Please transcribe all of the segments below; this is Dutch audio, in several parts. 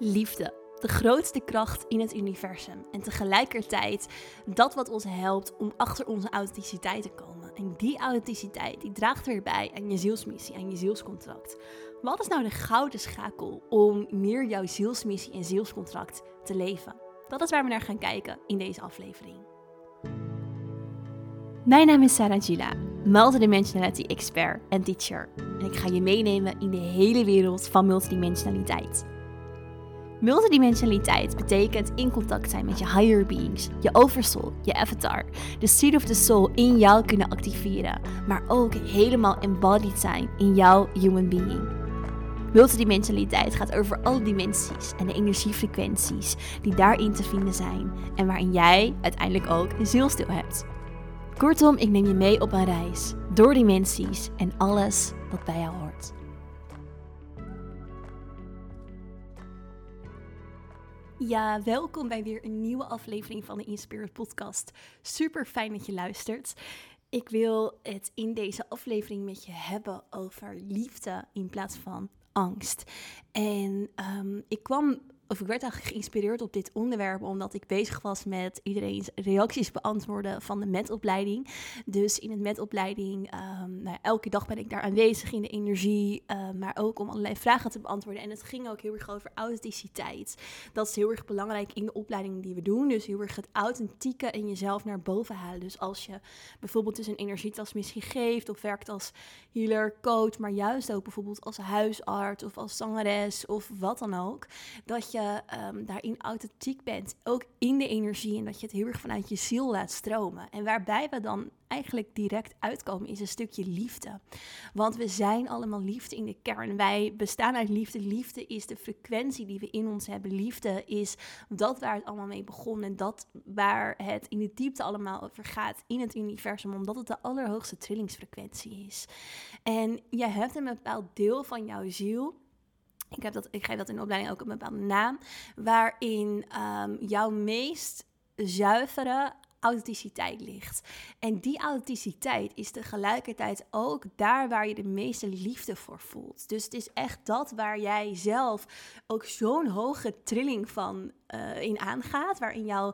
liefde. De grootste kracht in het universum. En tegelijkertijd dat wat ons helpt om achter onze authenticiteit te komen. En die authenticiteit die draagt weer bij aan je zielsmissie, aan je zielscontract. Wat is nou de gouden schakel om meer jouw zielsmissie en zielscontract te leven? Dat is waar we naar gaan kijken in deze aflevering. Mijn naam is Sarah Gila, multidimensionality expert en teacher. En ik ga je meenemen in de hele wereld van multidimensionaliteit. Multidimensionaliteit betekent in contact zijn met je higher beings, je oversoul, je avatar, de seed of the soul in jou kunnen activeren, maar ook helemaal embodied zijn in jouw human being. Multidimensionaliteit gaat over alle dimensies en de energiefrequenties die daarin te vinden zijn en waarin jij uiteindelijk ook een zielstil hebt. Kortom, ik neem je mee op een reis door dimensies en alles wat bij jou hoort. Ja, welkom bij weer een nieuwe aflevering van de Inspirit Podcast. Super fijn dat je luistert. Ik wil het in deze aflevering met je hebben over liefde in plaats van angst. En um, ik kwam of ik werd eigenlijk geïnspireerd op dit onderwerp omdat ik bezig was met iedereen's reacties beantwoorden van de metopleiding. Dus in het metopleiding, um, nou, elke dag ben ik daar aanwezig in de energie, uh, maar ook om allerlei vragen te beantwoorden. En het ging ook heel erg over authenticiteit. Dat is heel erg belangrijk in de opleiding die we doen. Dus heel erg het authentieke in jezelf naar boven halen. Dus als je bijvoorbeeld dus een energietransmissie geeft of werkt als healer, coach, maar juist ook bijvoorbeeld als huisarts of als zangeres of wat dan ook, dat je um, daarin authentiek bent, ook in de energie en dat je het heel erg vanuit je ziel laat stromen. En waarbij we dan eigenlijk direct uitkomen is een stukje liefde. Want we zijn allemaal liefde in de kern. Wij bestaan uit liefde. Liefde is de frequentie die we in ons hebben. Liefde is dat waar het allemaal mee begon en dat waar het in de diepte allemaal over gaat in het universum, omdat het de allerhoogste trillingsfrequentie is. En je hebt een bepaald deel van jouw ziel ik, heb dat, ik geef dat in de opleiding ook een bepaalde naam. Waarin um, jouw meest zuivere authenticiteit ligt. En die authenticiteit is tegelijkertijd ook daar waar je de meeste liefde voor voelt. Dus het is echt dat waar jij zelf ook zo'n hoge trilling van uh, in aangaat. Waarin jouw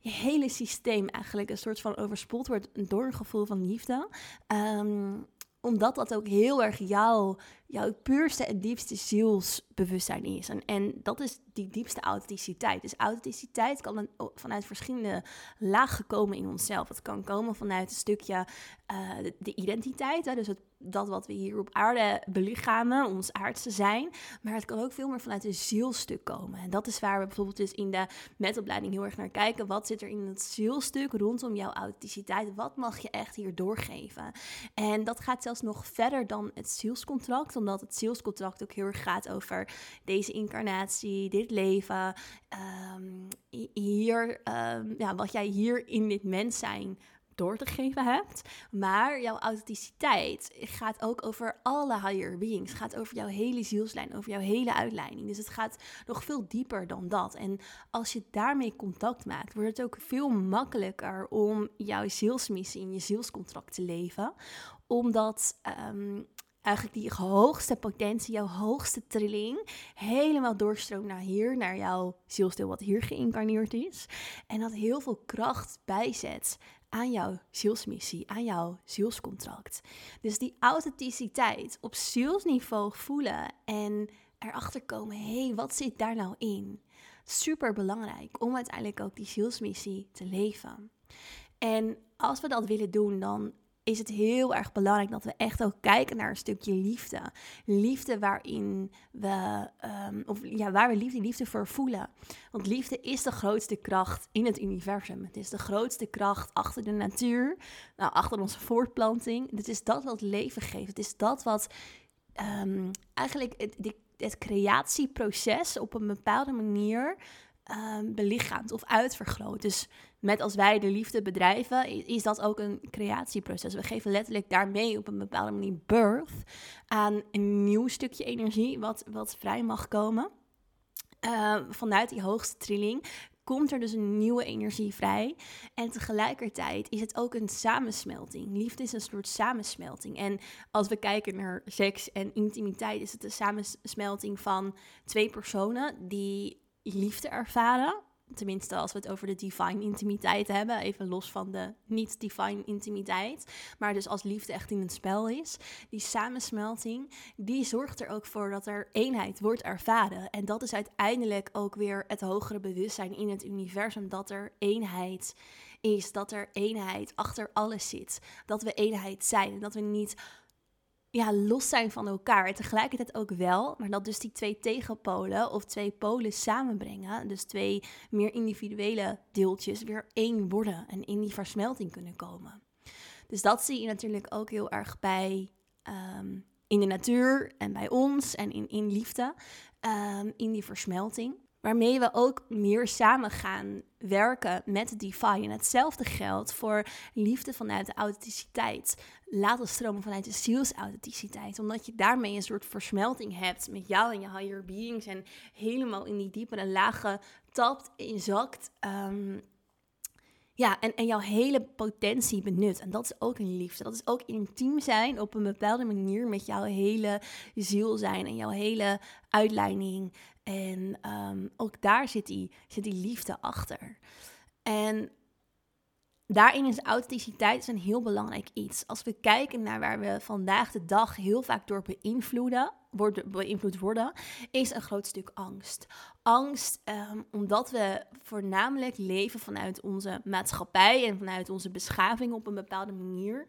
hele systeem eigenlijk een soort van overspoeld wordt door een gevoel van liefde. Um, omdat dat ook heel erg jouw, jouw puurste en diepste zielsbewustzijn is. En, en dat is die diepste authenticiteit. Dus authenticiteit kan vanuit verschillende lagen komen in onszelf. Het kan komen vanuit een stukje uh, de, identiteit, hè, dus het dat wat we hier op aarde belichamen, ons aardse zijn. Maar het kan ook veel meer vanuit een zielstuk komen. En dat is waar we bijvoorbeeld dus in de metopleiding heel erg naar kijken. Wat zit er in het zielstuk rondom jouw authenticiteit? Wat mag je echt hier doorgeven? En dat gaat zelfs nog verder dan het zielscontract. Omdat het zielscontract ook heel erg gaat over deze incarnatie, dit leven. Um, hier, um, ja, wat jij hier in dit mens zijn door te geven hebt. Maar jouw authenticiteit gaat ook over alle higher beings. Het gaat over jouw hele zielslijn, over jouw hele uitleiding. Dus het gaat nog veel dieper dan dat. En als je daarmee contact maakt, wordt het ook veel makkelijker om jouw zielsmissie en je zielscontract te leven. Omdat um, eigenlijk die hoogste potentie, jouw hoogste trilling, helemaal doorstroomt naar hier, naar jouw zielstil wat hier geïncarneerd is. En dat heel veel kracht bijzet aan jouw zielsmissie, aan jouw zielscontract. Dus die authenticiteit op zielsniveau voelen en erachter komen, hé, hey, wat zit daar nou in? Super belangrijk om uiteindelijk ook die zielsmissie te leven. En als we dat willen doen, dan is het heel erg belangrijk dat we echt ook kijken naar een stukje liefde. Liefde waarin we, um, of ja, waar we liefde, liefde voor voelen. Want liefde is de grootste kracht in het universum. Het is de grootste kracht achter de natuur, nou, achter onze voortplanting. Het is dat wat leven geeft. Het is dat wat um, eigenlijk het, het creatieproces op een bepaalde manier um, belichaamt of uitvergroot. Dus met als wij de liefde bedrijven, is dat ook een creatieproces. We geven letterlijk daarmee op een bepaalde manier birth aan een nieuw stukje energie wat, wat vrij mag komen. Uh, vanuit die hoogste trilling komt er dus een nieuwe energie vrij. En tegelijkertijd is het ook een samensmelting. Liefde is een soort samensmelting. En als we kijken naar seks en intimiteit, is het een samensmelting van twee personen die liefde ervaren Tenminste, als we het over de divine intimiteit hebben. Even los van de niet-divine intimiteit. Maar dus als liefde echt in het spel is. Die samensmelting, die zorgt er ook voor dat er eenheid wordt ervaren. En dat is uiteindelijk ook weer het hogere bewustzijn in het universum. Dat er eenheid is. Dat er eenheid achter alles zit. Dat we eenheid zijn. En dat we niet ja, los zijn van elkaar. Tegelijkertijd ook wel, maar dat dus die twee tegenpolen of twee polen samenbrengen. Dus twee meer individuele deeltjes weer één worden en in die versmelting kunnen komen. Dus dat zie je natuurlijk ook heel erg bij ehm, in de natuur en bij ons en in, in liefde, ehm, in die versmelting waarmee we ook meer samen gaan werken met de divine. En hetzelfde geldt voor liefde vanuit de authenticiteit. Laten stromen vanuit de zielsauthenticiteit. Omdat je daarmee een soort versmelting hebt met jou en je higher beings. En helemaal in die diepere lagen tapt, inzakt. Um, ja, en, en jouw hele potentie benut. En dat is ook een liefde. Dat is ook intiem zijn op een bepaalde manier met jouw hele ziel zijn en jouw hele uitleiding. En ehm, ook daar zit die, zit die liefde achter. En daarin is authenticiteit een heel belangrijk iets. Als we kijken naar waar we vandaag de dag heel vaak door beïnvloeden, worden, beïnvloed worden, is een groot stuk angst. Angst um, omdat we voornamelijk leven vanuit onze maatschappij en vanuit onze beschaving op een bepaalde manier.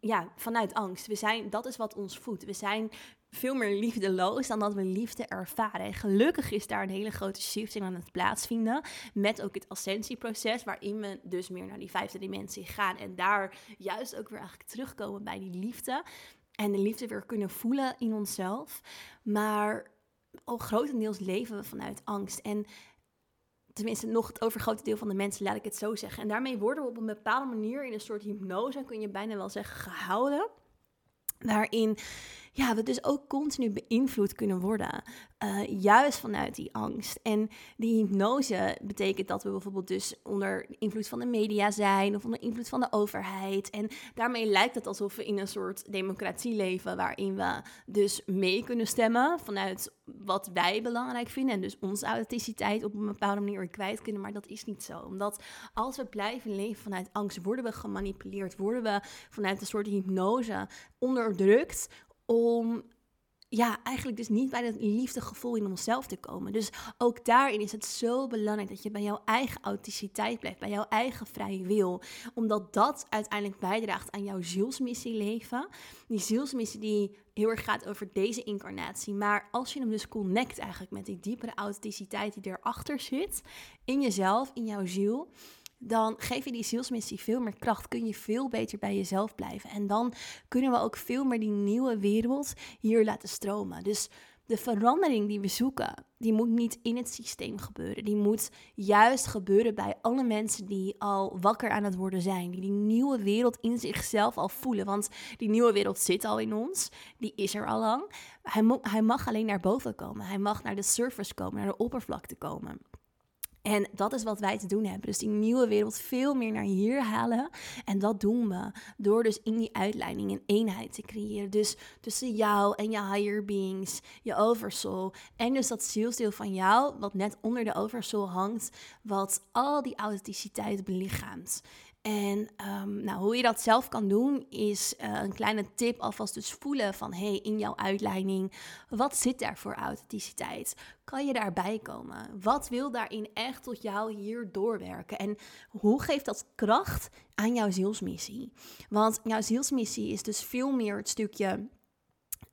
Ja, vanuit angst. We zijn, dat is wat ons voedt. We zijn veel meer liefdeloos dan dat we liefde ervaren. En gelukkig is daar een hele grote shifting aan het plaatsvinden. Met ook het ascensieproces, waarin we dus meer naar die vijfde dimensie gaan. En daar juist ook weer eigenlijk terugkomen bij die liefde. En de liefde weer kunnen voelen in onszelf. Maar al grotendeels leven we vanuit angst. En tenminste nog het overgrote deel van de mensen, laat ik het zo zeggen. En daarmee worden we op een bepaalde manier in een soort hypnose, kun je bijna wel zeggen, gehouden. Waarin ja, we dus ook continu beïnvloed kunnen worden. Uh, juist vanuit die angst. En die hypnose betekent dat we bijvoorbeeld dus onder invloed van de media zijn of onder invloed van de overheid. En daarmee lijkt het alsof we in een soort democratie leven waarin we dus mee kunnen stemmen vanuit wat wij belangrijk vinden. En dus onze authenticiteit op een bepaalde manier kwijt kunnen. Maar dat is niet zo. Omdat als we blijven leven vanuit angst, worden we gemanipuleerd, worden we vanuit een soort hypnose onderdrukt om ja, eigenlijk dus niet bij dat liefdegevoel in onszelf te komen. Dus ook daarin is het zo belangrijk dat je bij jouw eigen authenticiteit blijft, bij jouw eigen vrije wil. Omdat dat uiteindelijk bijdraagt aan jouw zielsmissie leven. Die zielsmissie die heel erg gaat over deze incarnatie. Maar als je hem dus connect eigenlijk met die diepere authenticiteit die erachter zit, in jezelf, in jouw ziel dan geef je die zielsmissie veel meer kracht. Kun je veel beter bij jezelf blijven. En dan kunnen we ook veel meer die nieuwe wereld hier laten stromen. Dus de verandering die we zoeken, die moet niet in het systeem gebeuren. Die moet juist gebeuren bij alle mensen die al wakker aan het worden zijn. Die die nieuwe wereld in zichzelf al voelen. Want die nieuwe wereld zit al in ons. Die is er al lang. Hij, hij mag alleen naar boven komen. Hij mag naar de surface komen, naar de oppervlakte komen. En dat is wat wij te doen hebben. Dus die nieuwe wereld veel meer naar hier halen. En dat doen we door dus in die uitleiding een eenheid te creëren. Dus tussen jou en je higher beings, je oversoul. En dus dat zielsdeel van jou, wat net onder de oversoul hangt, wat al die authenticiteit belichaamt. En um, nou, hoe je dat zelf kan doen, is uh, een kleine tip alvast dus voelen van hey, in jouw uitleiding, wat zit daar voor authenticiteit? Kan je daarbij komen? Wat wil daarin echt tot jou hier doorwerken? En hoe geeft dat kracht aan jouw zielsmissie? Want jouw zielsmissie is dus veel meer het stukje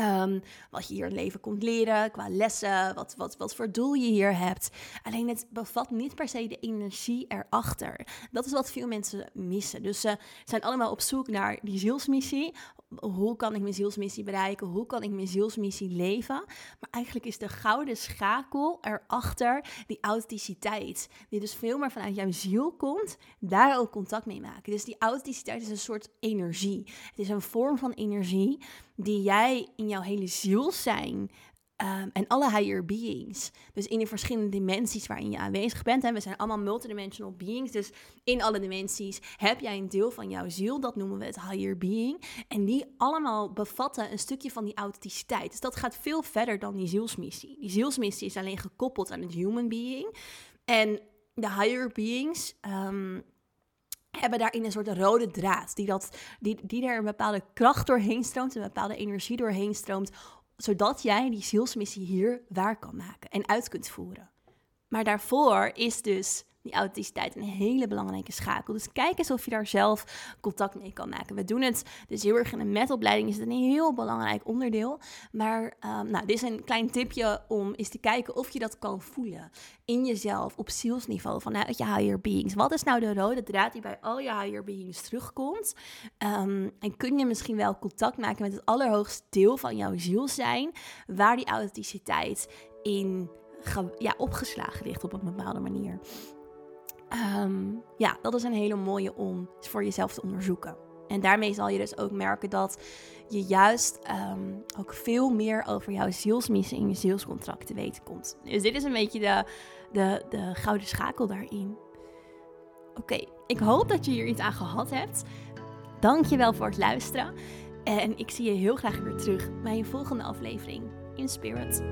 Um, wat je hier in leven komt leren, qua lessen, wat, wat, wat voor doel je hier hebt. Alleen het bevat niet per se de energie erachter. Dat is wat veel mensen missen. Dus ze zijn allemaal op zoek naar die zielsmissie. Hoe kan ik mijn zielsmissie bereiken? Hoe kan ik mijn zielsmissie leven? Maar eigenlijk is de gouden schakel erachter die authenticiteit. Die dus veel meer vanuit jouw ziel komt, daar ook contact mee maken. Dus die authenticiteit is een soort energie. Het is een vorm van energie die jij in jouw hele ziel zijn Ehm, en alle higher beings. Dus in de verschillende dimensies waarin je aanwezig bent. En we zijn allemaal multidimensional beings. Dus in alle dimensies heb jij een deel van jouw ziel. Dat noemen we het higher being. En die allemaal bevatten een stukje van die authenticiteit. Dus dat gaat veel verder dan die zielsmissie. Die zielsmissie is alleen gekoppeld aan het human being. En de higher beings. Um, hebben daarin een soort rode draad, die, dat, die, die er een bepaalde kracht doorheen stroomt, een bepaalde energie doorheen stroomt, zodat jij die zielsmissie hier waar kan maken en uit kunt voeren. Maar daarvoor is dus die authenticiteit een hele belangrijke schakel. Dus kijk eens of je daar zelf contact mee kan maken. We doen het dus heel erg in een metopleiding, is het een heel belangrijk onderdeel. Maar um, nou, dit is een klein tipje om eens te kijken of je dat kan voelen in jezelf op zielsniveau vanuit je higher beings. Wat is nou de rode draad die bij al je higher beings terugkomt? Um, en kun je misschien wel contact maken met het allerhoogste deel van jouw ziel zijn, waar die authenticiteit in ja, opgeslagen ligt op een bepaalde manier. Ehm, ja, dat is een hele mooie om voor jezelf te onderzoeken. En daarmee zal je dus ook merken dat je juist ehm, ook veel meer over jouw zielsmissie en je zielscontract te weten komt. Dus dit is een beetje de, de, de gouden schakel daarin. Oké, ik hoop dat je hier iets aan gehad hebt. Dank je wel voor het luisteren. En ik zie je heel graag weer terug bij een volgende aflevering in Spirit.